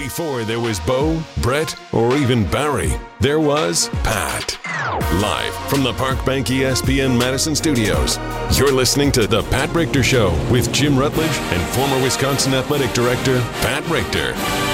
Before there was Bo, Brett, or even Barry, there was Pat. Live from the Park Bank ESPN Madison studios, you're listening to The Pat Richter Show with Jim Rutledge and former Wisconsin Athletic Director Pat Richter.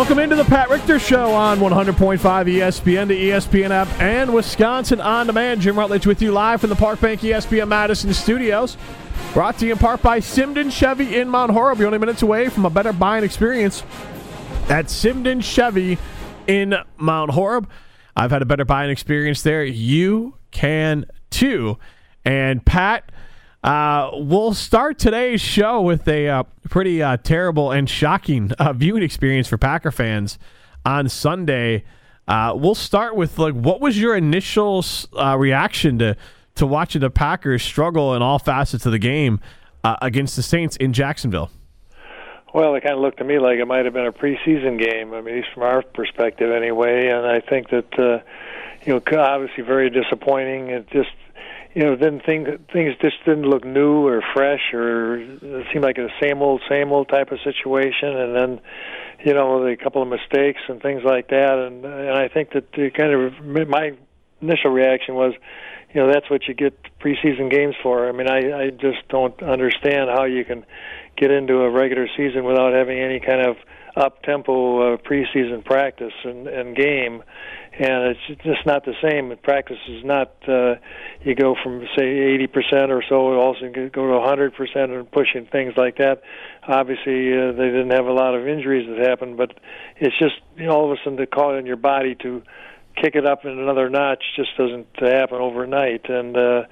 Welcome into the Pat Richter Show on 100.5 ESPN, the ESPN app, and Wisconsin On Demand. Jim Rutledge with you live from the Park Bank ESPN Madison studios. Brought to you in part by Simden Chevy in Mount Horeb. You're only minutes away from a better buying experience at Simden Chevy in Mount Horeb. I've had a better buying experience there. You can too. And Pat, uh, we'll start today's show with a uh, pretty uh, terrible and shocking uh, viewing experience for Packer fans on Sunday. Uh, we'll start with like, what was your initial uh, reaction to to watching the Packers struggle in all facets of the game against the Saints in Jacksonville? Well, it kind of looked to me like it might have been a preseason game. I mean, at least from our perspective, anyway. And I think that you know, obviously very disappointing. It just you know, then things things just didn't look new or fresh, or uh, it seemed like a same old, same old type of situation. And then, you know, a couple of mistakes and things like that. And and I think that the kind of my initial reaction was, you know, that's what you get preseason games for. I mean, I I just don't understand how you can get into a regular season without having any kind of up tempo uh, preseason practice and, and game and it's just not the same. Practice is not uh, you go from say 80 percent or so, also go to 100 percent and pushing things like that. Obviously, uh, they didn't have a lot of injuries that happened, but it's just you know, all of a sudden to call in your body to kick it up in another notch just doesn't happen overnight, and uh,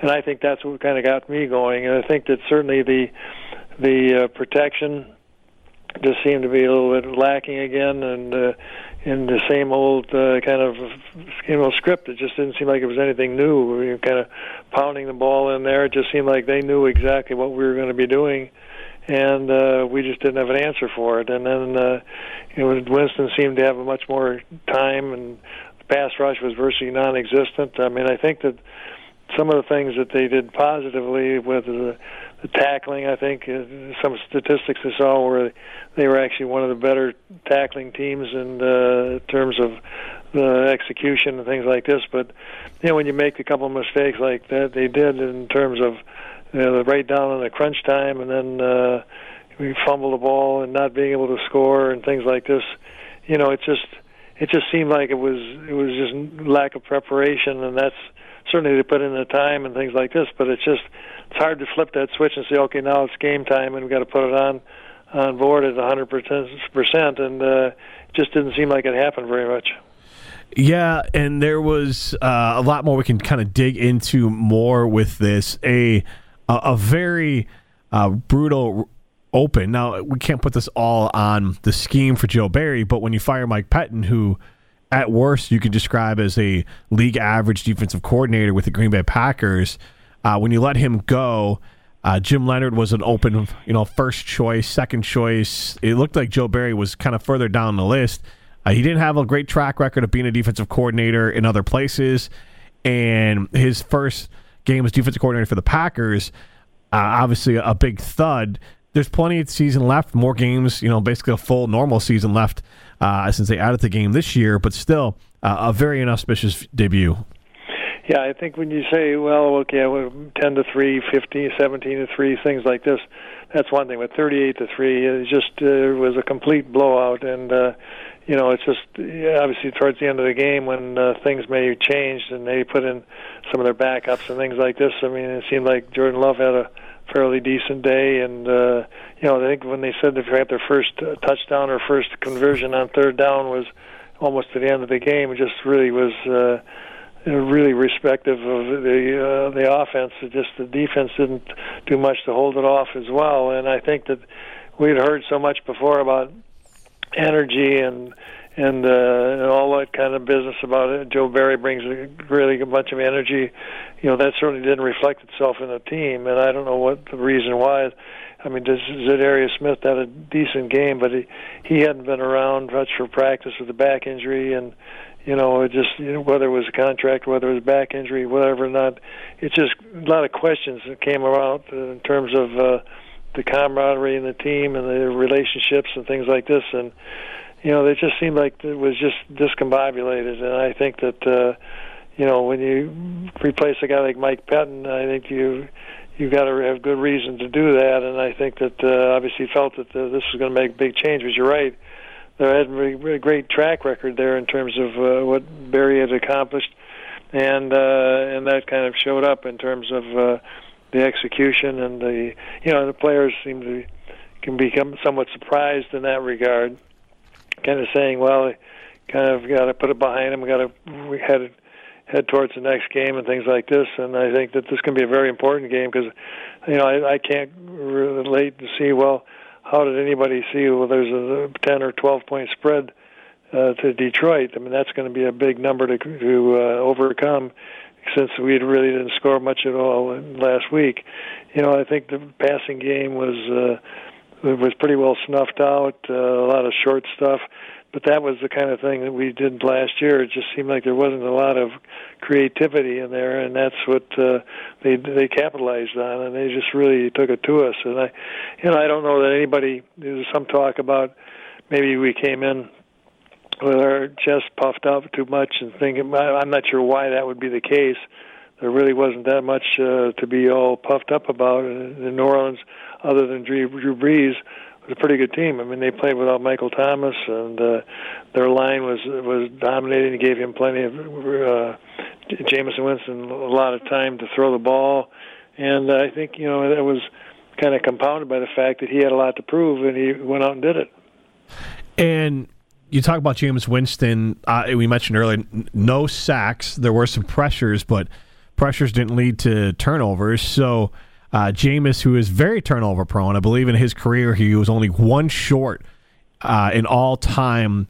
and I think that's what kind of got me going. And I think that certainly the the uh, protection just seemed to be a little bit lacking again, and uh, in the same old uh, kind of you know script. It just didn't seem like it was anything new. We were kind of pounding the ball in there. It just seemed like they knew exactly what we were going to be doing, and uh, we just didn't have an answer for it. And then uh, you know Winston seemed to have a much more time, and the pass rush was virtually non-existent. I mean, I think that some of the things that they did positively with the the tackling. I think uh, some statistics I saw where they were actually one of the better tackling teams in uh, terms of the execution and things like this. But you know, when you make a couple of mistakes like that, they did in terms of you know, the right down in the crunch time, and then uh, we fumble the ball and not being able to score and things like this. You know, it just it just seemed like it was it was just lack of preparation, and that's certainly they put in the time and things like this. But it's just it's hard to flip that switch and say, okay, now it's game time, and we've got to put it on on board at 100 percent, and uh, just didn't seem like it happened very much. Yeah, and there was uh, a lot more we can kind of dig into more with this. A a, a very uh, brutal open. Now we can't put this all on the scheme for Joe Barry, but when you fire Mike Pettine, who at worst you can describe as a league average defensive coordinator with the Green Bay Packers uh, when you let him go, uh, Jim Leonhard was an open, you know, first choice, second choice. It looked like Joe Barry was kind of further down the list. Uh, he didn't have a great track record of being a defensive coordinator in other places, and his first game as defensive coordinator for the Packers, uh, obviously a, big thud. There's plenty of season left, more games, you know, basically a full normal season left uh, since they added the game this year, but still uh, a very inauspicious debut. Yeah, I think when you say, well, okay, well, 10 to 3, 15, 17 to 3, things like this, that's one thing. But 38 to 3, it just uh, was a complete blowout. And, uh, you know, it's just yeah, obviously towards the end of the game when uh, things may have changed and they put in some of their backups and things like this. I mean, it seemed like Jordan Love had a fairly decent day. And, uh, you know, I think when they said they had their first uh, touchdown or first conversion on third down was almost to the end of the game, it just really was. Uh, really respective of the uh, the offense. It just the defense didn't do much to hold it off as well. And I think that we'd heard so much before about energy and and, uh, and all that kind of business about it. Joe Barry brings a, really a bunch of energy. You know that certainly didn't reflect itself in the team, and I don't know what the reason why. I mean, Za'Darius Smith had a decent game, but he he hadn't been around much for practice with a back injury, and you know, it just you know, whether it was a contract, whether it was back injury, whatever or not, it's just a lot of questions that came around in terms of uh, the camaraderie in the team and the relationships and things like this, and you know, it just seemed like it was just discombobulated, and I think that. uh you know, when you replace a guy like Mike Pettine, I think you you've got to have good reason to do that. And I think that uh, obviously felt that uh, this was going to make big change. But you're right, there had a great track record there in terms of uh, what Barry had accomplished, and uh, and that kind of showed up in terms of uh, the execution and the you know the players seem to can become somewhat surprised in that regard, kind of saying, well, kind of got to put it behind him, got to we had head towards the next game and things like this. And I think that this can be a very important game because, you know, I, I can't relate to see well how did anybody see well there's a 10 or 12 point spread uh, to Detroit. I mean that's going to be a big number to to uh, overcome since we really didn't score much at all last week. You know, I think the passing game was uh, was pretty well snuffed out. Uh, a lot of short stuff but that was the kind of thing that we did last year. It just seemed like there wasn't a lot of creativity in there, and that's what uh, they they capitalized on, and they just really took it to us. And I, you know, I don't know that anybody. There's some talk about maybe we came in with our chest puffed up too much and thinking. I'm not sure why that would be the case. There really wasn't that much uh, to be all puffed up about in, New Orleans, other than Drew, Drew Brees was a pretty good team. I mean, they played without Michael Thomas, and uh, their line was was dominating. He gave him plenty of uh, Jameis Winston a lot of time to throw the ball, and I think you know it was kind of compounded by the fact that he had a lot to prove, and he went out and did it. And you talk about Jameis Winston. Uh, we mentioned earlier, no sacks. There were some pressures, but pressures didn't lead to turnovers. So uh, Jameis, who is very turnover prone, I believe in his career he was only one short uh, in all time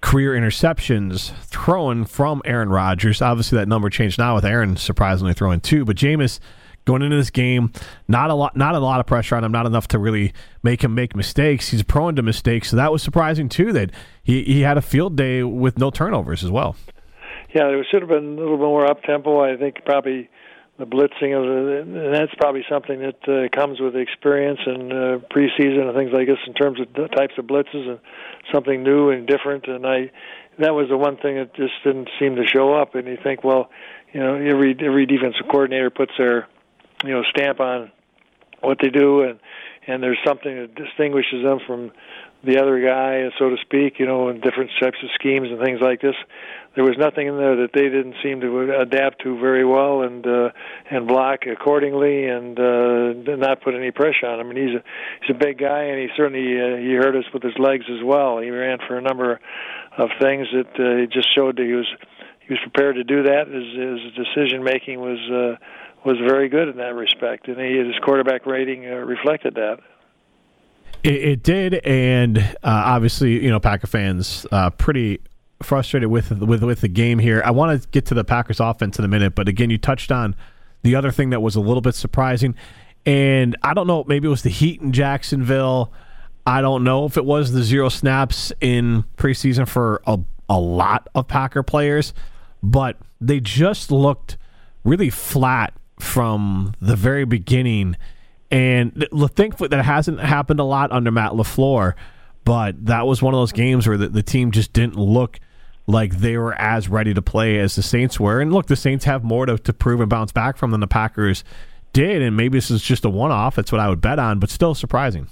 career interceptions thrown from Aaron Rodgers. Obviously, that number changed now with Aaron surprisingly throwing two, but Jameis going into this game, not a lot, not a lot of pressure on him, not enough to really make him make mistakes. He's prone to mistakes, so that was surprising too. That he he had a field day with no turnovers as well. Yeah, it should have been a little bit more up tempo. I think probably the blitzing of the, and that's probably something that uh, comes with experience and uh, preseason and things like this in terms of the types of blitzes and something new and different. And I, that was the one thing that just didn't seem to show up. And you think, well, you know, every every defensive coordinator puts their, you know, stamp on what they do, and and there's something that distinguishes them from the other guy, so to speak, you know, in different types of schemes and things like this there was nothing in there that they didn't seem to adapt to very well and uh, and block accordingly and uh, not put any pressure on him. And he's a he's a big guy, and he certainly uh, he hurt us with his legs as well. He ran for a number of things that uh, just showed that he was he was prepared to do that. His, his decision making was uh, was very good in that respect, and he, his quarterback rating uh, reflected that. It, it did, and uh, obviously, you know, Packer fans uh, pretty frustrated with with with the game here. I want to get to the Packers offense in a minute, but again, you touched on the other thing that was a little bit surprising, and I don't know, maybe it was the heat in Jacksonville. I don't know if it was the zero snaps in preseason for a, a lot of Packer players, but they just looked really flat from the very beginning. And thankfully, that hasn't happened a lot under Matt LaFleur, but that was one of those games where the, the team just didn't look like they were as ready to play as the Saints were. And look, the Saints have more to, to prove and bounce back from than the Packers did. And maybe this is just a one off. That's what I would bet on, but still surprising.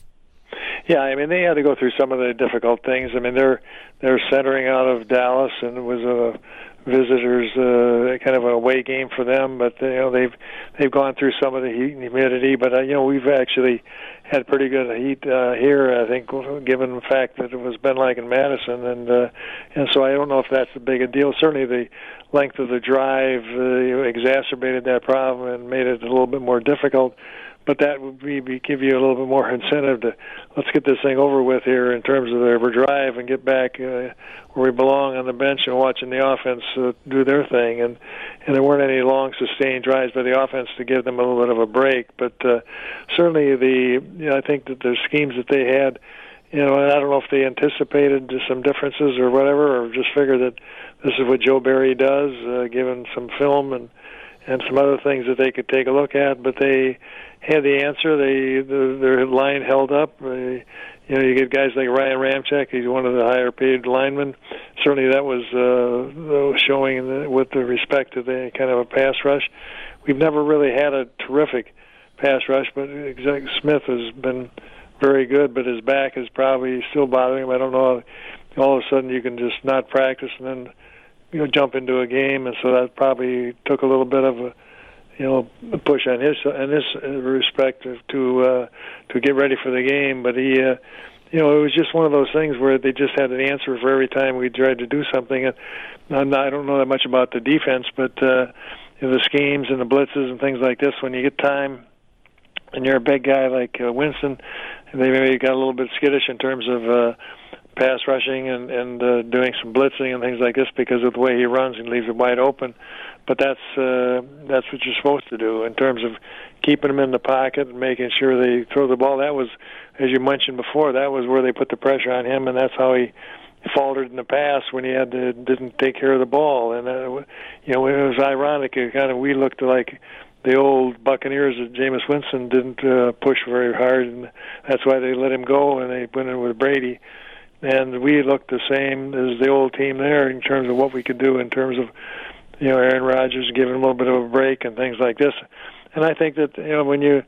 Yeah, I mean they had to go through some of the difficult things. I mean they're they're centering out of Dallas, and it was a visitors uh, kind of an away game for them. But you know they've they've gone through some of the heat and humidity. But uh, you know we've actually had pretty good heat uh, here. I think, given the fact that it was been like in Madison, and uh, and so I don't know if that's a big a deal. Certainly, the length of the drive uh, exacerbated that problem and made it a little bit more difficult. But that would be, be give you a little bit more incentive to let's get this thing over with here in terms of their drive and get back uh, where we belong on the bench and watching the offense uh, do their thing. And and there weren't any long sustained drives by the offense to give them a little bit of a break. But uh, certainly the you know, I think that the schemes that they had. You know, I don't know if they anticipated some differences or whatever, or just figured that this is what Joe Barry does, uh, given some film and and some other things that they could take a look at. But they had the answer. They the, their line held up. They, you know, you get guys like Ryan Ramczyk. He's one of the higher paid linemen. Certainly, that was uh, showing with the respect to the kind of a pass rush. We've never really had a terrific pass rush, but Zach Smith has been very good. But his back is probably still bothering him. I don't know. All of a sudden, you can just not practice and then you know jump into a game, and so that probably took a little bit of a you know push on his in his respect to uh, to get ready for the game. But he, uh, you know, it was just one of those things where they just had an answer for every time we tried to do something. And not, I don't know that much about the defense, but uh, you know, the schemes and the blitzes and things like this. When you get time, and you're a big guy like uh, Winston, they maybe got a little bit skittish in terms of. Uh, pass rushing and and uh, doing some blitzing and things like this because of the way he runs and leaves it wide open. But that's uh, that's what you're supposed to do in terms of keeping them in the pocket and making sure they throw the ball. That was, as you mentioned before, that was where they put the pressure on him, and that's how he faltered in the past when he had to, didn't take care of the ball. And uh, you know, it was ironic. It kind of we looked like the old Buccaneers that Jameis Winston didn't uh, push very hard, and that's why they let him go and they went in with Brady and we looked the same as the old team there in terms of what we could do in terms of you know Aaron Rodgers giving a little bit of a break and things like this. And I think that you know when you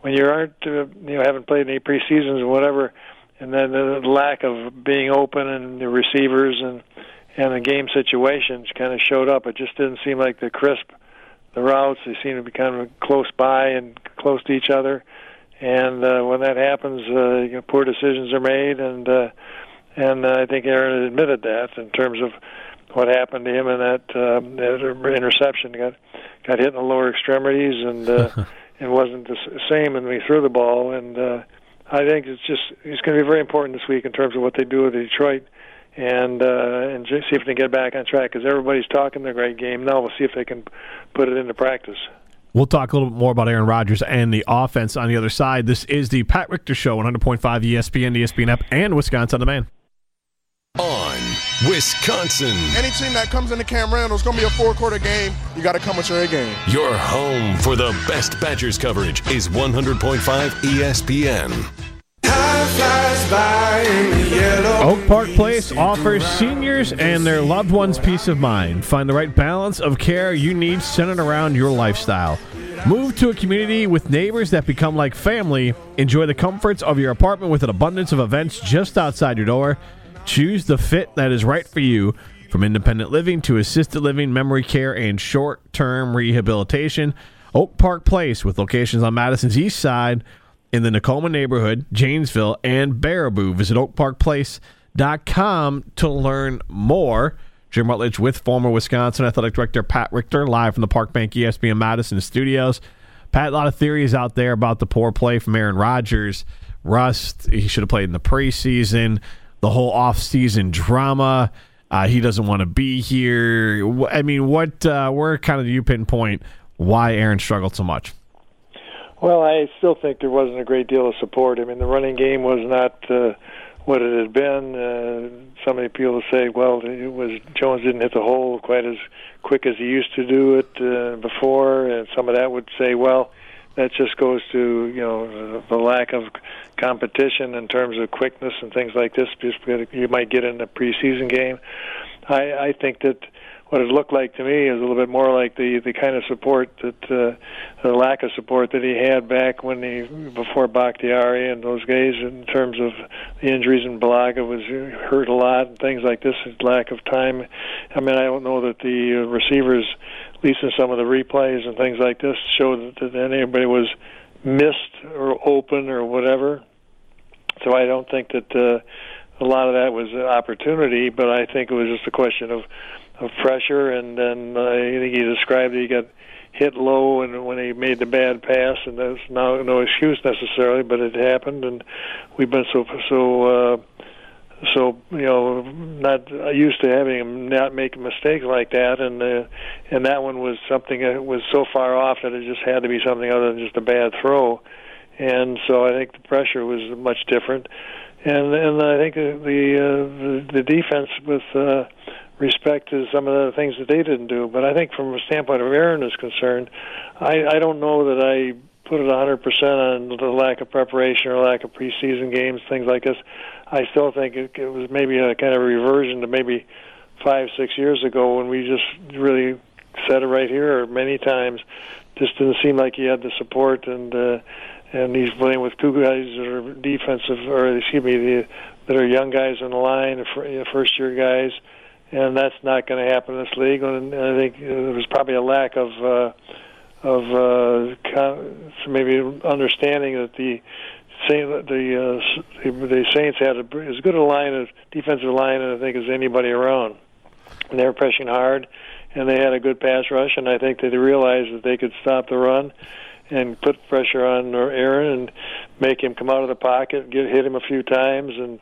when you aren't uh, you know haven't played any preseasons and whatever, and then the lack of being open and the receivers and and the game situations kind of showed up. It just didn't seem like the crisp the routes. They seemed to be kind of close by and close to each other. And uh, when that happens, uh, you know, poor decisions are made, and uh, and uh, I think Aaron admitted that in terms of what happened to him in that, um, that interception. Got got hit in the lower extremities and uh, it wasn't the same when we threw the ball. And uh, I think it's just it's going to be very important this week in terms of what they do with Detroit and uh, and see if they can get back on track because everybody's talking their great game. Now we'll see if they can put it into practice. We'll talk a little bit more about Aaron Rodgers and the offense on the other side. This is the Pat Richter Show, 100.5 ESPN, ESPN app, and Wisconsin on Demand. On Wisconsin. Any team that comes into Camp Randall is going to be a four quarter game. You got to come with your A game. Your home for the best Badgers coverage is 100.5 ESPN. Oak Park Place offers seniors and their loved ones peace of mind. Find the right balance of care you need centered around your lifestyle. Move to a community with neighbors that become like family. Enjoy the comforts of your apartment with an abundance of events just outside your door. Choose the fit that is right for you. From independent living to assisted living, memory care, and short term rehabilitation, Oak Park Place, with locations on Madison's east side in the Nakoma neighborhood, Janesville, and Baraboo. Visit oakparkplace.com to learn more. Jim Rutledge with former Wisconsin Athletic Director Pat Richter, live from the Park Bank ESPN Madison studios. Pat, a lot of theories out there about the poor play from Aaron Rodgers. Rust, he should have played in the preseason the whole off-season drama. Uh, he doesn't want to be here. I mean, what? Uh, where kind of do you pinpoint why Aaron struggled so much? Well, I still think there wasn't a great deal of support. I mean, the running game was not uh, what it had been. Uh, so many people say, well, it was Jones didn't hit the hole quite as quick as he used to do it uh, before, and some of that would say, well, that just goes to you know the lack of competition in terms of quickness and things like this. Just you might get in a preseason game. I, I think that what it looked like to me is a little bit more like the the kind of support that uh, the lack of support that he had back when he before Bakhtiari and those guys in terms of the injuries and Bulaga was hurt a lot and things like this. His lack of time. I mean, I don't know that the receivers at least in some of the replays and things like this, show that, that anybody was missed or open or whatever. So I don't think that uh, a lot of that was opportunity, but I think it was just a question of of pressure. And then uh, I think he described he got hit low and when he made the bad pass, and there's no no excuse necessarily, but it happened, and we've been so so. Uh, so you know, not used to having him not make mistakes like that, and uh, and that one was something that was so far off that it just had to be something other than just a bad throw, and so I think the pressure was much different, and and I think the the uh, the defense with uh, respect to some of the things that they didn't do, but I think from a standpoint of Aaron is concerned, I I don't know that I put it 100% on the lack of preparation or lack of preseason games, things like this. I still think it, it was maybe a kind of a reversion to maybe five, six years ago when we just really said it right here many times. Just didn't seem like he had the support, and uh, and he's playing with two guys that are defensive, or excuse me, the, that are young guys in the line, first year guys, and that's not going to happen in this league. And I think there was probably a lack of. Uh, of uh, maybe understanding that the the, uh, the Saints had a, as good a line of defensive line, I think, as anybody around. And they were pressing hard, and they had a good pass rush. And I think they realized that they could stop the run and put pressure on Aaron and make him come out of the pocket, get hit him a few times, and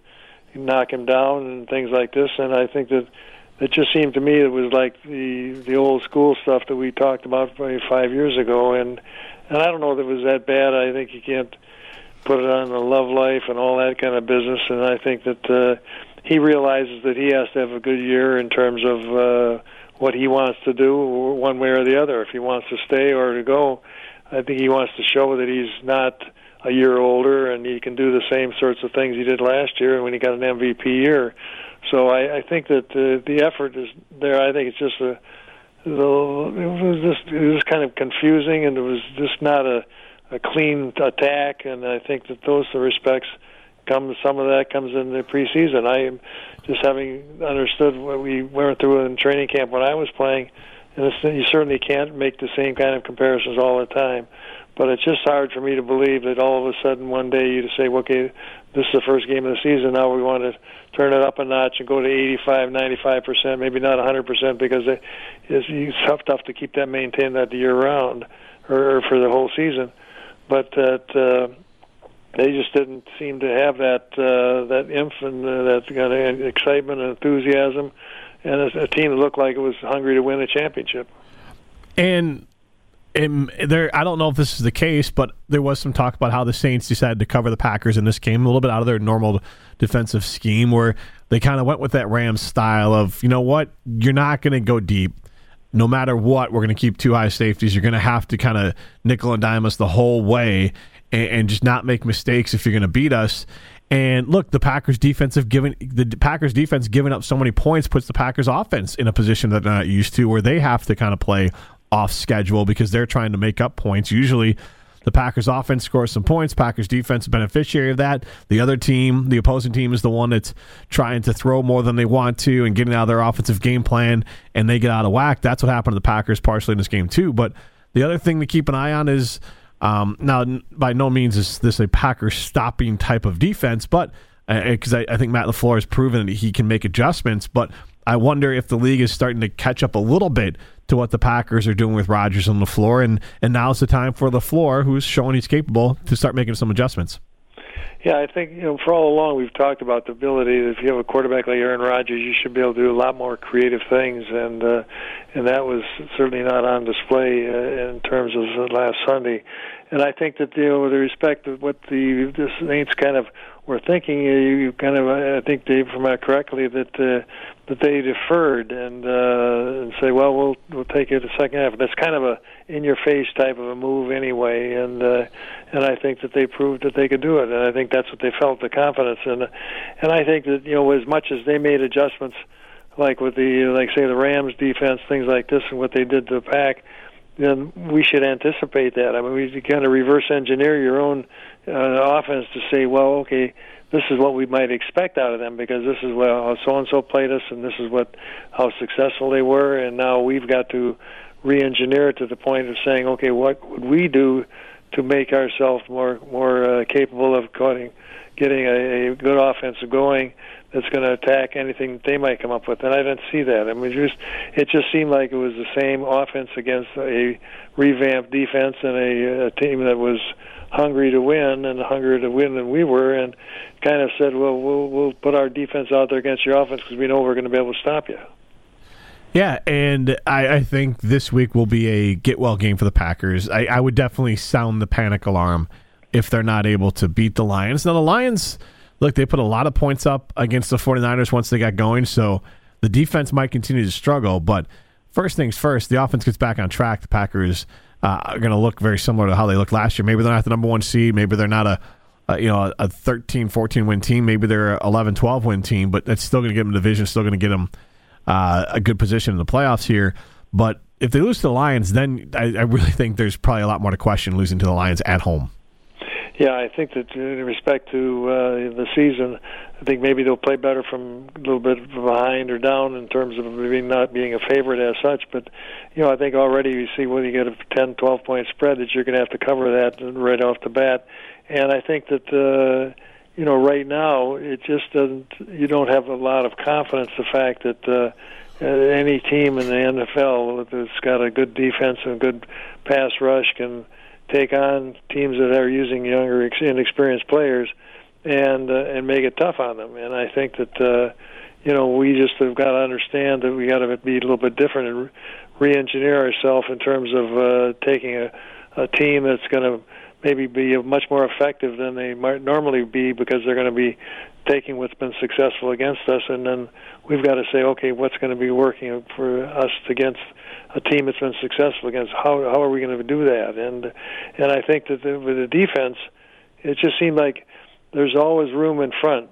knock him down and things like this. And I think that it just seemed to me it was like the the old school stuff that we talked about probably five years ago, and and I don't know if it was that bad. I think you can't put it on the love life and all that kind of business, and I think that uh, he realizes that he has to have a good year in terms of uh, what he wants to do, one way or the other. If he wants to stay or to go, I think he wants to show that he's not a year older and he can do the same sorts of things he did last year when he got an MVP year. So I, I think that uh, the effort is there. I think it's just a, the, it was just it was kind of confusing, and it was just not a, a clean attack. And I think that those respects come some of that comes in the preseason. I am just having understood what we went through in training camp when I was playing, and it's, you certainly can't make the same kind of comparisons all the time. But it's just hard for me to believe that all of a sudden one day you just say, okay, this is the first game of the season. Now we want to turn it up a notch and go to 85, 95 percent, maybe not 100 percent, because it is it's tough, tough to keep that maintained that year round or, or for the whole season. But that uh, they just didn't seem to have that uh, that infant, uh, that kind of excitement and enthusiasm, and a, a team that looked like it was hungry to win a championship. And and there, I don't know if this is the case, but there was some talk about how the Saints decided to cover the Packers in this game a little bit out of their normal defensive scheme, where they kind of went with that Rams style of, you know what, you're not going to go deep. No matter what, we're going to keep two high safeties. You're going to have to kind of nickel and dime us the whole way and, and just not make mistakes if you're going to beat us. And look, the Packers defense have given the Packers defense giving up so many points puts the Packers offense in a position that they're not used to, where they have to kind of play off schedule because they're trying to make up points. Usually, the Packers offense scores some points. Packers defense beneficiary of that. The other team, the opposing team, is the one that's trying to throw more than they want to and getting out of their offensive game plan, and they get out of whack. That's what happened to the Packers partially in this game too. But the other thing to keep an eye on is um, now by no means is this a Packers stopping type of defense, but because uh, I, I think Matt LaFleur has proven that he can make adjustments, but I wonder if the league is starting to catch up a little bit to what the Packers are doing with Rodgers on LaFleur, and and now's the time for LaFleur, who's showing he's capable, to start making some adjustments. Yeah, I think you know for all along we've talked about the ability that if you have a quarterback like Aaron Rodgers, you should be able to do a lot more creative things, and uh, and that was certainly not on display uh, in terms of last Sunday. And I think that you know with respect to what the the Saints kind of were thinking, you kind of I think Dave, from that correctly, that uh, that they deferred and uh, and say, well, we'll we'll take it a second half. That's kind of a in your face type of a move anyway, and uh, and I think that they proved that they could do it, and I think that's what they felt the confidence in, and I think that you know as much as they made adjustments, like with the like say the Rams defense, things like this, and what they did to the pack then we should anticipate that. I mean, we kind of reverse engineer your own uh, offense to say, well, okay, this is what we might expect out of them because this is how so and so played us, and this is what how successful they were, and now we've got to re-engineer it to the point of saying, okay, what would we do to make ourselves more more uh, capable of cutting, getting a, a good offense going that's going to attack anything they might come up with. And I didn't see that. I mean, just it just seemed like it was the same offense against a revamped defense and a, a team that was hungry to win and hungrier to win than we were, and kind of said, "Well, we'll we'll put our defense out there against your offense because we know we're going to be able to stop you." Yeah, and I, I, think this week will be a get well game for the Packers. I, I, would definitely sound the panic alarm if they're not able to beat the Lions. Now, the Lions, look, they put a lot of points up against the 49ers once they got going, so the defense might continue to struggle. But first things first, the offense gets back on track. The Packers uh, are going to look very similar to how they looked last year. Maybe they're not the number one seed. Maybe they're not a, a you know a 13, 14 win team. Maybe they're 11, 12 win team, but that's still going to get them a division, still going to get them – uh, a good position in the playoffs here. But if they lose to the Lions, then I, I, really think there's probably a lot more to question losing to the Lions at home. Yeah, I think that in respect to uh, the season, I think maybe they'll play better from a little bit behind or down in terms of maybe not being a favorite as such. But you know, I think already you see when you get a 10, 12 point spread that you're going to have to cover that right off the bat. And I think that. Uh, you know, right now it just doesn't. You don't have a lot of confidence. The fact that uh, any team in the NFL that's got a good defense and good pass rush can take on teams that are using younger, inexperienced players and uh, and make it tough on them. And I think that uh, you know we just have got to understand that we got to be a little bit different and re-engineer ourselves in terms of uh, taking a, a team that's going to maybe be much more effective than they might normally be because they're going to be taking what's been successful against us, and then we've got to say, okay, what's going to be working for us against a team that's been successful against? How how are we going to do that? And and I think that the, with the defense, it just seemed like there's always room in front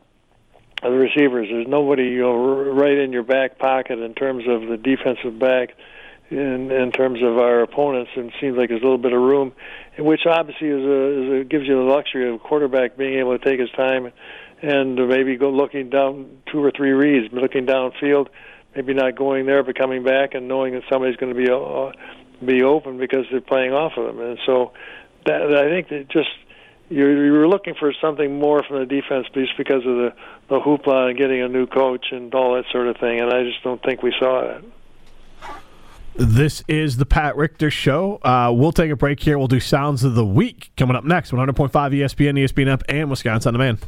of the receivers. There's nobody you know right in your back pocket in terms of the defensive back in in terms of our opponents, and it seems like there's a little bit of room, which obviously is a, is a gives you the luxury of a quarterback being able to take his time and maybe go looking down two or three reads, looking downfield, maybe not going there but coming back and knowing that somebody's going to be uh, be open because they're playing off of them, and so that I think that just you're, you're looking for something more from the defense just because of the the hoopla and getting a new coach and all that sort of thing, and I just don't think we saw that. This is the Pat Richter Show. Uh, we'll take a break here. We'll do Sounds of the Week coming up next 100.5 ESPN, ESPN app, and Wisconsin On Demand.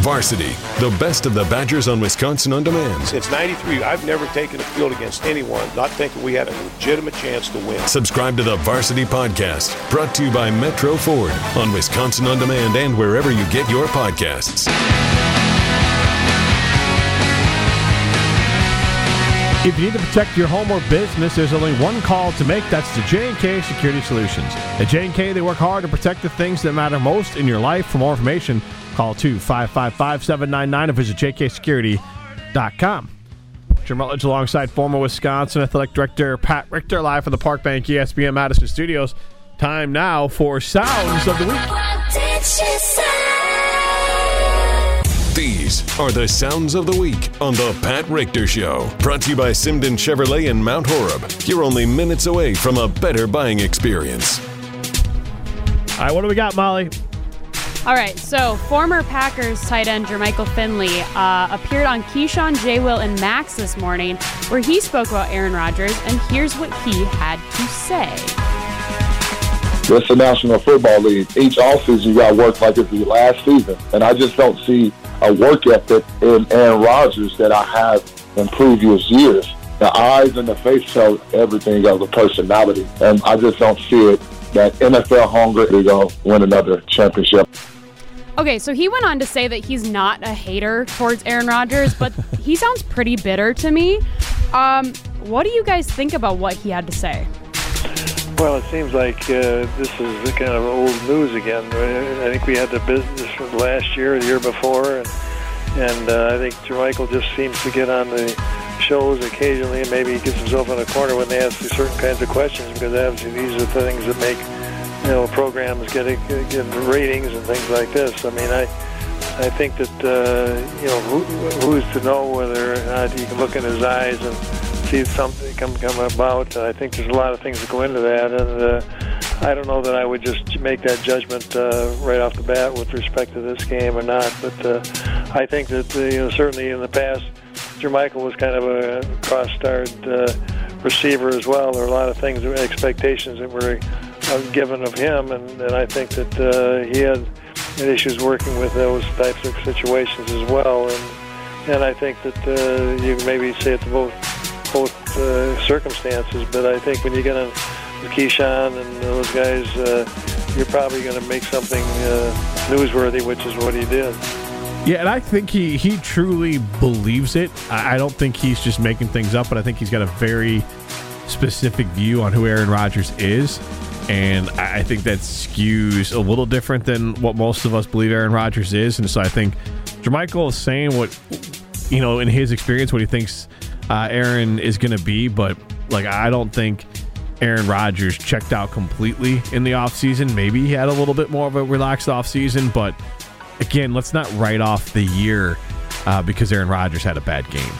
Varsity, the best of the Badgers on Wisconsin On Demand. Since 93, I've never taken a field against anyone not thinking we had a legitimate chance to win. Subscribe to the Varsity Podcast, brought to you by Metro Ford on Wisconsin On Demand and wherever you get your podcasts. If you need to protect your home or business, there's only one call to make. That's the J&K Security Solutions. At J&K, they work hard to protect the things that matter most in your life. For more information, call 2-555-799 or visit jksecurity.com. Jim Rutledge alongside former Wisconsin Athletic Director Pat Richter live from the Park Bank ESPN Madison Studios. Time now for Sounds of the Week. These are the sounds of the week on the Pat Richter Show. Brought to you by Sinden Chevrolet in Mount Horeb. You're only minutes away from a better buying experience. All right, what do we got, Molly? All right, so former Packers tight end Jermichael Finley uh, appeared on Keyshawn, J. Will, and Max this morning, where he spoke about Aaron Rodgers, and here's what he had to say. It's the National Football League. Each offseason, you got to work like it's the last season, and I just don't see a work ethic in Aaron Rodgers that I have in previous years. The eyes and the face tell everything of the personality, and I just don't see it. That NFL hunger to go win another championship. Okay, so he went on to say that he's not a hater towards Aaron Rodgers, but he sounds pretty bitter to me. Um, what do you guys think about what he had to say? Well, it seems like uh, this is kind of old news again. I think we had the business last year, the year before, and, and uh, I think Jermichael just seems to get on the shows occasionally, and maybe gets himself in a corner when they ask certain kinds of questions, because obviously these are the things that make you know programs get get ratings and things like this. I mean, I I think that uh, you know who, who's to know whether or not you can look in his eyes and see something come come about. I think there's a lot of things that go into that, and uh, I don't know that I would just make that judgment uh, right off the bat with respect to this game or not. But uh, I think that uh, you know certainly in the past, Jermichael was kind of a cross-starred uh, receiver as well. There were a lot of things, expectations that were uh, given of him, and, and I think that uh, he had issues working with those types of situations as well. And and I think that uh, you can maybe say it to both both uh, circumstances. But I think when you get on Keyshawn and those guys, uh, you're probably going to make something uh, newsworthy, which is what he did. Yeah, and I think he he truly believes it. I, I don't think he's just making things up, but I think he's got a very specific view on who Aaron Rodgers is. And I I think that skews a little different than what most of us believe Aaron Rodgers is. And so I think Jermichael is saying what, you know, in his experience, what he thinks uh, Aaron is going to be. But, like, I don't think Aaron Rodgers checked out completely in the offseason. Maybe he had a little bit more of a relaxed offseason. But, again, let's not write off the year uh, because Aaron Rodgers had a bad game.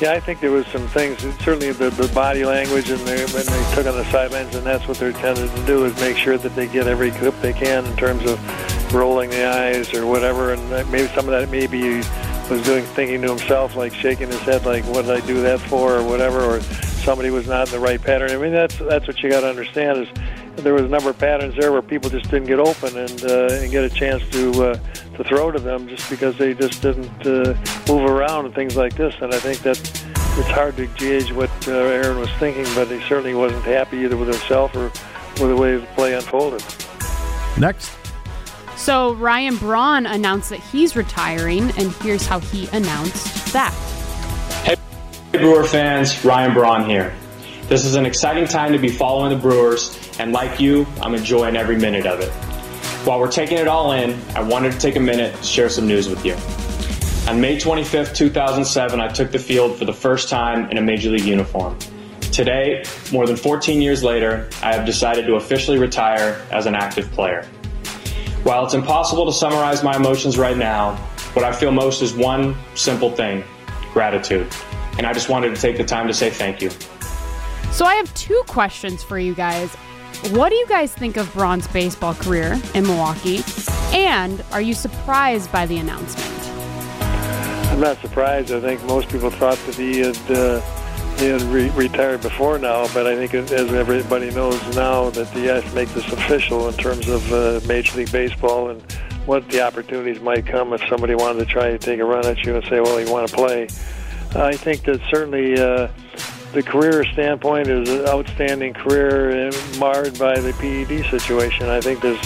Yeah, I think there was some things. Certainly, the, the body language and they, when they took on the sidelines, and that's what they're tended to do is make sure that they get every clip they can in terms of rolling the eyes or whatever. And maybe some of that may he was doing thinking to himself, like shaking his head, like what did I do that for, or whatever, or somebody was not in the right pattern. I mean, that's that's what you got to understand is there was a number of patterns there where people just didn't get open and uh, and get a chance to uh, to throw to them just because they just didn't uh, move around and things like this. And I think that it's hard to gauge what uh, Aaron was thinking, but he certainly wasn't happy either with himself or with the way the play unfolded. Next. So Ryan Braun announced that he's retiring, and here's how he announced that. Hey, Brewer fans, Ryan Braun here. This is an exciting time to be following the Brewers, and like you, I'm enjoying every minute of it. While we're taking it all in, I wanted to take a minute to share some news with you. On May 25th, 2007, I took the field for the first time in a Major League uniform. Today, more than 14 years later, I have decided to officially retire as an active player. While it's impossible to summarize my emotions right now, what I feel most is one simple thing gratitude. And I just wanted to take the time to say thank you. So I have two questions for you guys. What do you guys think of Braun's baseball career in Milwaukee? And are you surprised by the announcement? I'm not surprised. I think most people thought that he had uh, he had re- retired before now, but I think as everybody knows now that he has make this official in terms of uh, Major League Baseball and what the opportunities might come if somebody wanted to try to take a run at you and say, "Well, you want to play." I think that certainly uh, the career standpoint is an outstanding career marred by the PED situation. I think there's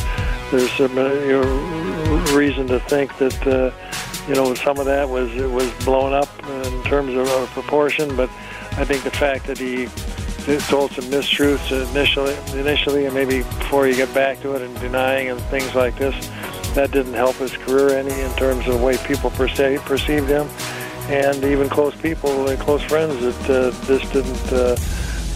there's some uh, you reason to think that uh, you know some of that was was blown up in terms of proportion, but I think the fact that he told some mistruths initially, initially, and maybe before you get back to it and denying and things like this, that didn't help his career any in terms of the way people perce- perceived him, and even close people close friends that uh, just didn't. Uh,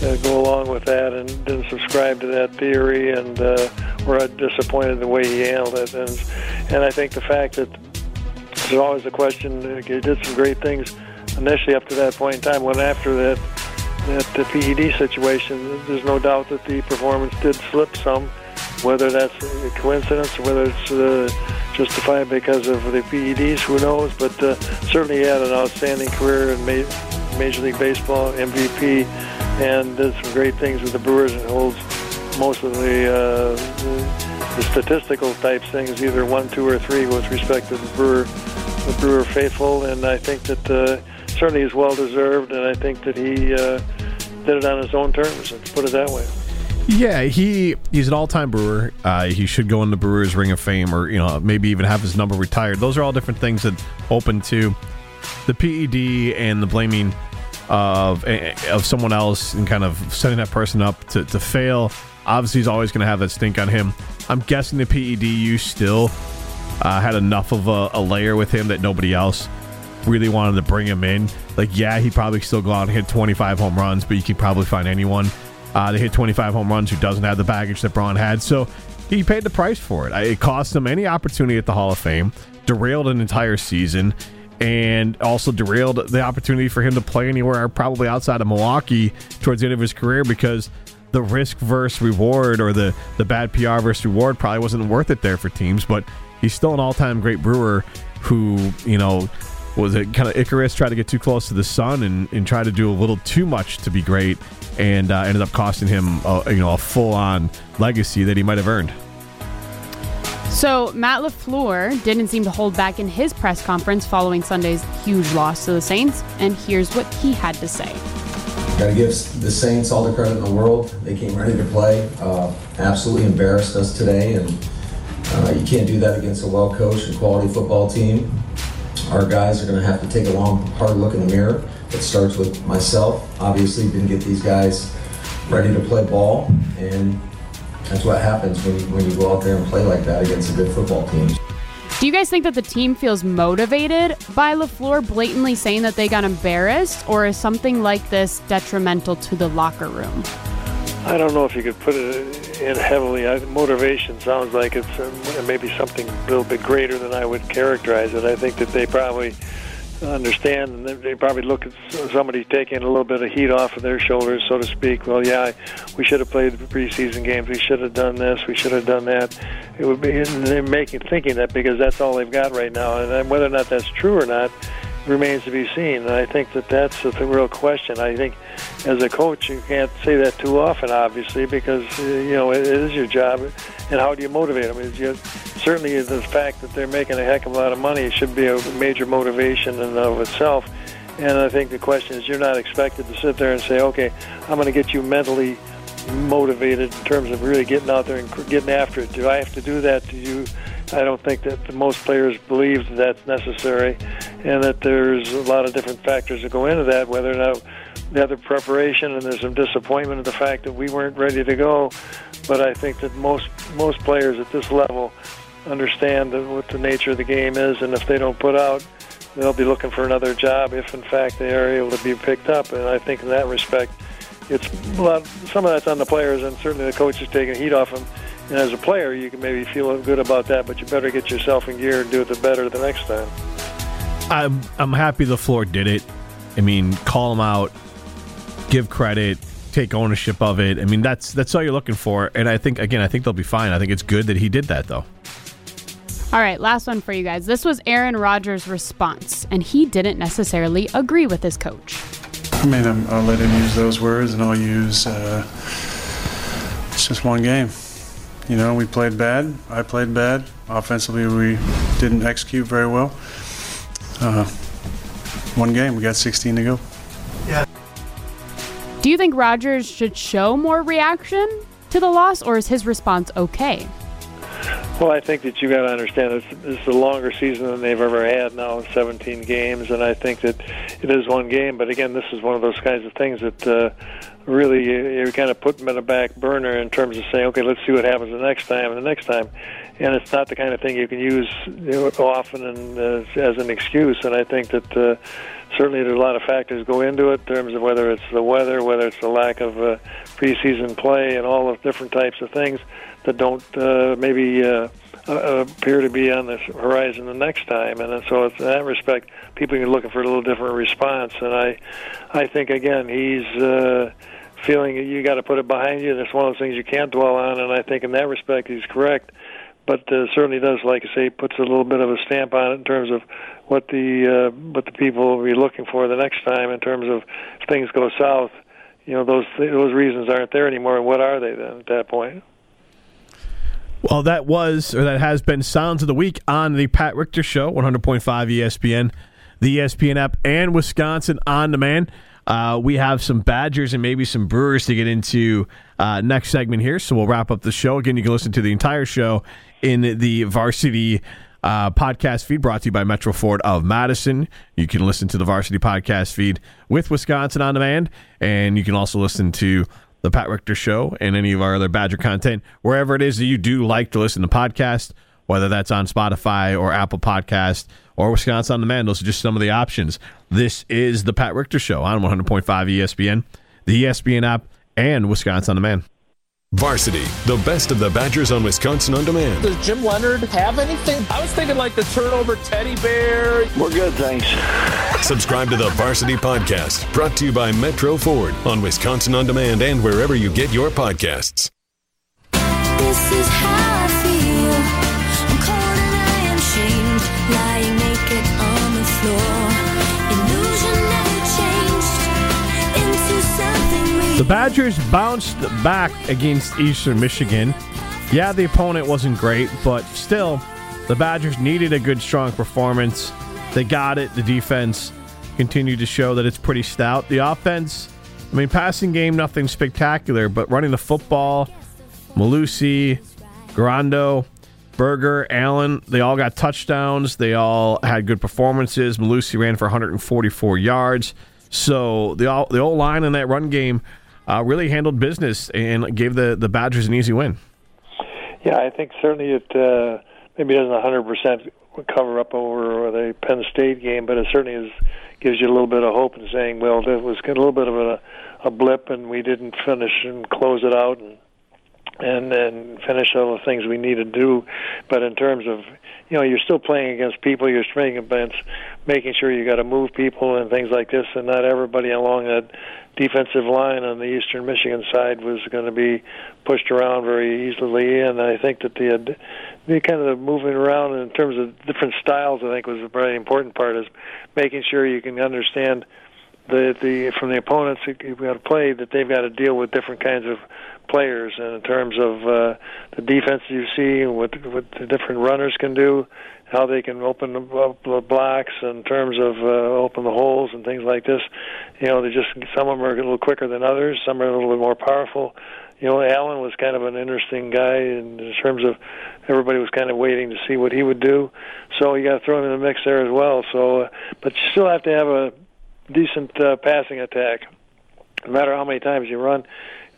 uh, go along with that and didn't subscribe to that theory and uh, were disappointed the way he handled it. And, and I think the fact that there's always a question, he did some great things initially up to that point in time. When after that, that the PED situation, there's no doubt that the performance did slip some. Whether that's a coincidence or whether it's uh, justified because of the PEDs, who knows? But uh, certainly he had an outstanding career in ma- Major League Baseball, MVP, and did some great things with the Brewers and holds most of the, uh, the, statistical type things, either one, two, or three, with respect to the Brewer, the Brewer faithful. And I think that uh, certainly is well deserved, and I think that he uh, did it on his own terms. Let's put it that way. Yeah, he he's an all-time brewer. Uh, he should go in the Brewers Ring of Fame, or you know maybe even have his number retired. Those are all different things that open to the PED and the blaming of of someone else and kind of setting that person up to, to fail. Obviously, he's always going to have that stink on him. I'm guessing the PED use still uh, had enough of a, a layer with him that nobody else really wanted to bring him in. Like, yeah, he probably still go out and hit 25 home runs, but you can probably find anyone uh, to hit 25 home runs who doesn't have the baggage that Braun had. So he paid the price for it. It cost him any opportunity at the Hall of Fame, derailed an entire season, and also derailed the opportunity for him to play anywhere probably outside of Milwaukee towards the end of his career because the risk versus reward or the, the bad PR versus reward probably wasn't worth it there for teams. But he's still an all time great brewer who you know was it kind of Icarus tried to get too close to the sun and, and try to do a little too much to be great, and uh, ended up costing him a, you know a full on legacy that he might have earned. So Matt LaFleur didn't seem to hold back in his press conference following Sunday's huge loss to the Saints, and here's what he had to say. Got to give the Saints all the credit in the world. They came ready to play. Uh, absolutely embarrassed us today, and uh, you can't do that against a well-coached and quality football team. Our guys are going to have to take a long, hard look in the mirror. It starts with myself. Obviously, didn't get these guys ready to play ball, and that's what happens when you, when you go out there and play like that against a good football team. Do you guys think that the team feels motivated by LaFleur blatantly saying that they got embarrassed, or is something like this detrimental to the locker room? I don't know if you could put it in heavily. Motivation sounds like it's uh, maybe something a little bit greater than I would characterize it. I think that they probably understand, and they probably look at somebody taking a little bit of heat off of their shoulders, so to speak. Well, yeah, we should have played the preseason games. We should have done this. We should have done that. It would be they're making thinking that because that's all they've got right now, and whether or not that's true or not remains to be seen. And I think that that's the real question. I think as a coach, you can't say that too often, obviously, because uh, you know it is your job. And how do you motivate them? Is you, certainly the fact that they're making a heck of a lot of money should be a major motivation in and of itself. And I think the question is, you're not expected to sit there and say, "Okay, I'm going to get you mentally." motivated in terms of really getting out there and getting after it. Do I have to do that? Do you I don't think that most players believe that that's necessary, and that there's a lot of different factors that go into that. Whether or not the other preparation, and there's some disappointment in the fact that we weren't ready to go. But I think that most most players at this level understand what the nature of the game is, and if they don't put out, they'll be looking for another job. If in fact they are able to be picked up, and I think in that respect, it's a lot. Some of that's on the players, and certainly the coach is taking heat off them and as a player, you can maybe feel good about that, but you better get yourself in gear and do it the better the next time. I'm I'm happy LaFleur did it. I mean, call him out, give credit, take ownership of it. I mean, that's that's all you're looking for. And I think again, I think they'll be fine. I think it's good that he did that though. All right, last one for you guys. This was Aaron Rodgers' response, and he didn't necessarily agree with his coach. I mean, i will let him use those words, and I'll use uh, it's just one game. You know, we played bad. I played bad. Offensively, we didn't execute very well. Uh, one game, we got 16 to go. Yeah. Do you think Rodgers should show more reaction to the loss, or is his response okay? Well, I think that you got to understand this, this is a longer season than they've ever had now, 17 games, and I think that it is one game. But again, this is one of those kinds of things that uh, really you, you kind of put them in a back burner in terms of saying, okay, let's see what happens the next time and the next time. And it's not the kind of thing you can use often and, uh, as an excuse. And I think that uh, certainly there's a lot of factors go into it in terms of whether it's the weather, whether it's the lack of uh, preseason play, and all the different types of things that don't uh, maybe. Uh, uh, appear to be on the horizon the next time, and so in that respect, people are looking for a little different response. And I, I think again, he's uh, feeling you got to put it behind you. That's one of those things you can't dwell on, and I think in that respect he's correct. But uh, certainly does, like I say, puts a little bit of a stamp on it in terms of what the uh, what the people will be looking for the next time in terms of if things go south. You know, those those reasons aren't there anymore. What are they then at that point? Well, that was or that has been Sounds of the Week on the Pat Richter Show, 100.5 ESPN, the ESPN app, and Wisconsin on demand. Uh, we have some Badgers and maybe some Brewers to get into uh, next segment here. So we'll wrap up the show. Again, you can listen to the entire show in the varsity uh, podcast feed brought to you by Metro Ford of Madison. You can listen to the varsity podcast feed with Wisconsin on demand, and you can also listen to the Pat Richter Show and any of our other Badger content wherever it is that you do like to listen to podcasts, whether that's on Spotify or Apple Podcast or Wisconsin on demand. Those are just some of the options. This is the Pat Richter Show on 100.5 ESPN, the ESPN app, and Wisconsin on the demand. Varsity, the best of the Badgers on Wisconsin on demand. Does Jim Leonhard have anything? I was thinking like the turnover teddy bear. We're good, thanks. Subscribe to the Varsity Podcast, brought to you by Metro Ford on Wisconsin on demand and wherever you get your podcasts. This is The Badgers bounced back against Eastern Michigan. Yeah, the opponent wasn't great, but still, the Badgers needed a good, strong performance. They got it. The defense continued to show that it's pretty stout. The offense, I mean, passing game, nothing spectacular, but running the football, Mellusi, Guerendo, Berger, Allen, they all got touchdowns. They all had good performances. Mellusi ran for 144 yards. So the the old line in that run game uh, really handled business and gave the, the Badgers an easy win. Yeah, I think certainly it uh, maybe doesn't 100% cover up over the Penn State game, but it certainly is, gives you a little bit of hope in saying, well, that was a little bit of a, a blip and we didn't finish and close it out and and and finish all the things we need to do. But in terms of you know, you're still playing against people. You're playing against making sure you got to move people and things like this, and not everybody along that defensive line on the Eastern Michigan side was going to be pushed around very easily. And I think that the the kind of moving around in terms of different styles, I think, was a very important part. Is making sure you can understand the the from the opponents you've got to play that they've got to deal with different kinds of players and in terms of uh, the defense you see what what the different runners can do how they can open up the blocks in terms of uh, open the holes and things like this. You know they just some of them are a little quicker than others some are a little bit more powerful. You know Allen was kind of an interesting guy in, in terms of everybody was kind of waiting to see what he would do. So you got to throw him in the mix there as well. So uh, but you still have to have a decent uh, passing attack no matter how many times you run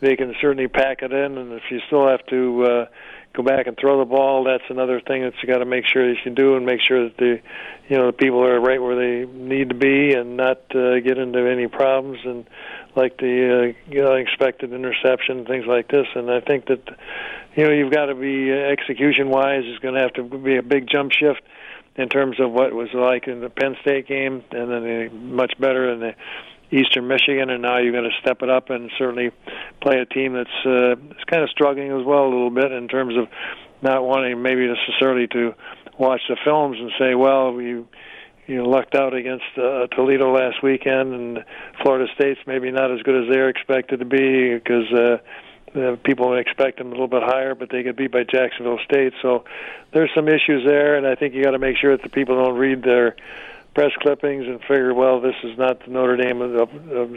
they can certainly pack it in. And if you still have to uh, go back and throw the ball, that's another thing that you got to make sure that you do and make sure that the you know the people are right where they need to be and not uh, get into any problems and like the uh, you expected interception things like this. And I think that you know you've got to be uh, execution wise is going to have to be a big jump shift in terms of what was like in the Penn State game, and then much better in the Eastern Michigan, and now you're going to step it up and certainly play a team that's uh, is kind of struggling as well a little bit in terms of not wanting maybe necessarily to watch the films and say, well, we you know lucked out against uh, Toledo last weekend, and Florida State's maybe not as good as they're expected to be because. Uh, people expect them a little bit higher, but they get beat by Jacksonville State. So there's some issues there, and I think you got to make sure that the people don't read their press clippings and figure, well, this is not the Notre Dame of, of,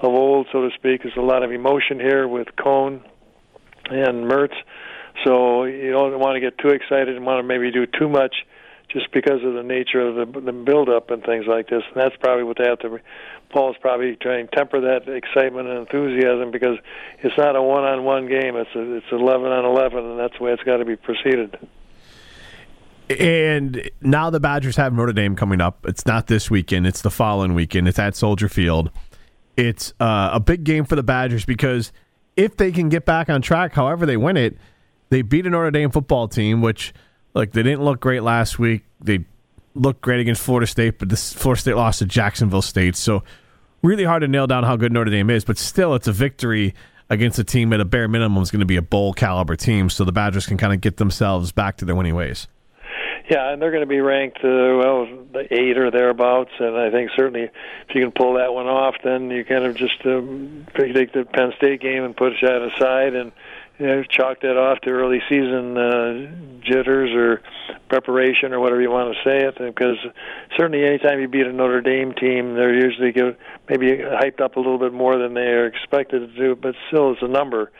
of old, so to speak. There's a lot of emotion here with Coan and Mertz, so you don't want to get too excited and want to maybe do too much just because of the nature of the, the build-up and things like this. And that's probably what they have to. Paul's probably trying to temper that excitement and enthusiasm because it's not a one-on-one game. It's a, it's 11 on 11, and that's the way it's got to be proceeded. And now the Badgers have Notre Dame coming up. It's not this weekend, it's the following weekend. It's at Soldier Field. It's uh, a big game for the Badgers because if they can get back on track, however they win it, they beat a Notre Dame football team, which, like, they didn't look great last week. They looked great against Florida State, but this Florida State lost to Jacksonville State. So, really hard to nail down how good Notre Dame is, but still, it's a victory against a team at a bare minimum is going to be a bowl caliber team. So the Badgers can kind of get themselves back to their winning ways. Yeah, and they're going to be ranked uh, well eight or thereabouts, and I think certainly if you can pull that one off, then you kind of just um, take the Penn State game and put that aside and you know, chalk that off to early season uh, jitters or preparation or whatever you want to say it. Because certainly, anytime you beat a Notre Dame team, they're usually give, maybe hyped up a little bit more than they are expected to do, but still, it's a number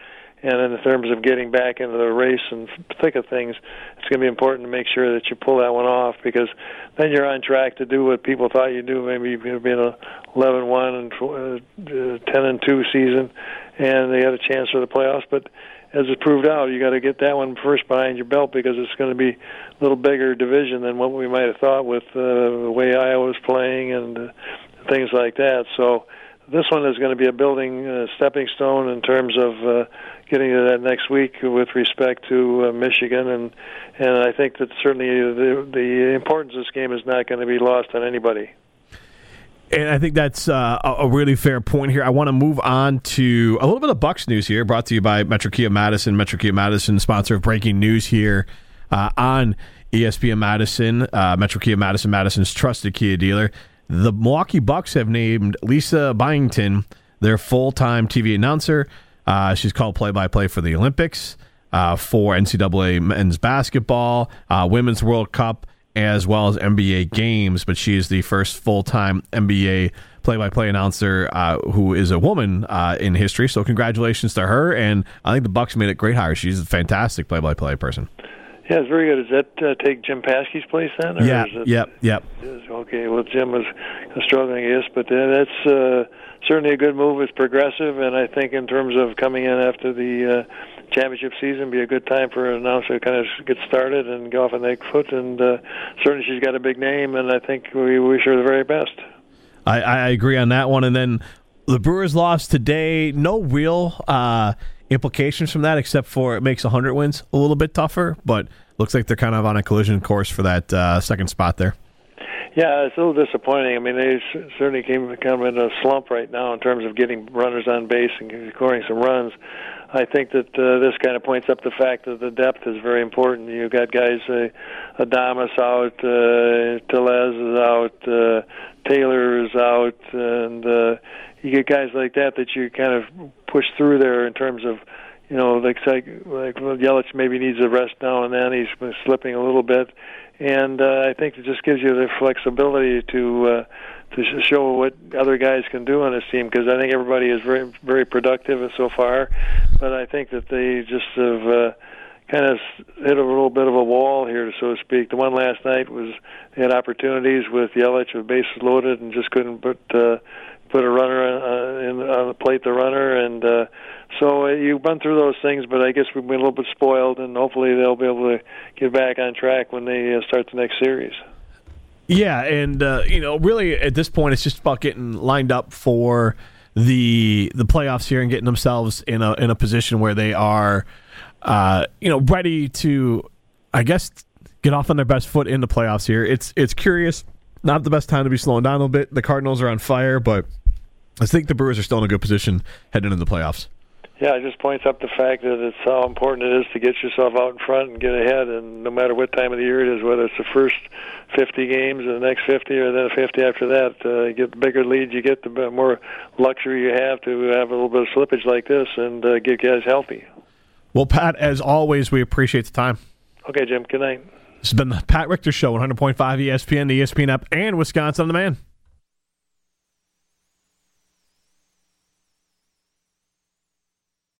and in terms of getting back into the race and thick of things, it's going to be important to make sure that you pull that one off because then you're on track to do what people thought you'd do. Maybe you'd be in a 11-1 and uh, 10 and 2 season, and they had a chance for the playoffs. But as it proved out, you got to get that one first behind your belt because it's going to be a little bigger division than what we might have thought with uh, the way Iowa was playing and uh, things like that. So this one is going to be a building uh, stepping stone in terms of uh, getting to that next week with respect to uh, Michigan, and and I think that certainly the the importance of this game is not going to be lost on anybody. And I think that's uh, a really fair point here. I want to move on to a little bit of Bucks news here, brought to you by Metro Kia Madison. Metro Kia Madison, sponsor of Breaking News here uh, on ESPN Madison. Uh, Metro Kia Madison, Madison's trusted Kia dealer. The Milwaukee Bucks have named Lisa Byington their full time TV announcer. Uh, she's called play by play for the Olympics, uh, for NCAA men's basketball, uh, Women's World Cup, as well as NBA games. But she is the first full time NBA play by play announcer uh, who is a woman uh, in history. So congratulations to her. And I think the Bucks made a great hire. She's a fantastic play by play person. Yeah, it's very good. Does that uh, take Jim Paschke's place then? Or yeah, is it, yep, yep. Okay, well, Jim was struggling, I guess, but uh, that's uh, certainly a good move. It's progressive, and I think in terms of coming in after the uh, championship season, be a good time for an announcer to kind of get started and go off on that foot. And uh, certainly, she's got a big name, and I think we wish her the very best. I, I agree on that one. And then the Brewers lost today. No real. Uh, implications from that, except for it makes 100 wins a little bit tougher. But looks like they're kind of on a collision course for that uh, second spot there. Yeah, it's a little disappointing. I mean, they certainly came kind of in a slump right now in terms of getting runners on base and scoring some runs. I think that uh, this kind of points up the fact that the depth is very important. You've got guys, uh, Adames out, uh, Tellez is out, uh, Taylor is out, and uh, you get guys like that that you kind of push through there in terms of you know, like like, like Yelich maybe needs a rest now and then. He's slipping a little bit, and uh, I think it just gives you the flexibility to uh, to show what other guys can do on this team. Because I think everybody is very very productive so far, but I think that they just have. Uh, kind of hit a little bit of a wall here, so to speak. The one last night was they had opportunities with Yelich with bases loaded and just couldn't put uh, put a runner uh, in, on the plate, the runner, and uh, so uh, you run through those things. But I guess we've been a little bit spoiled, and hopefully they'll be able to get back on track when they uh, start the next series. Yeah, and uh, you know, really at this point, it's just about getting lined up for the the playoffs here and getting themselves in a in a position where they are, uh, you know, ready to, I guess, get off on their best foot in the playoffs here. It's it's curious not the best time to be slowing down a little bit. The Cardinals are on fire, but I think the Brewers are still in a good position heading into the playoffs. Yeah, it just points up the fact that it's how important it is to get yourself out in front and get ahead. And no matter what time of the year it is, whether it's the first 50 games or the next 50 or then 50 after that, uh, get the bigger leads you get, the more luxury you have to have a little bit of slippage like this and uh, get guys healthy. Well, Pat, as always, we appreciate the time. Okay, Jim. Good night. This has been the Pat Richter Show, 100.5 ESPN, the ESPN app, and Wisconsin on Demand.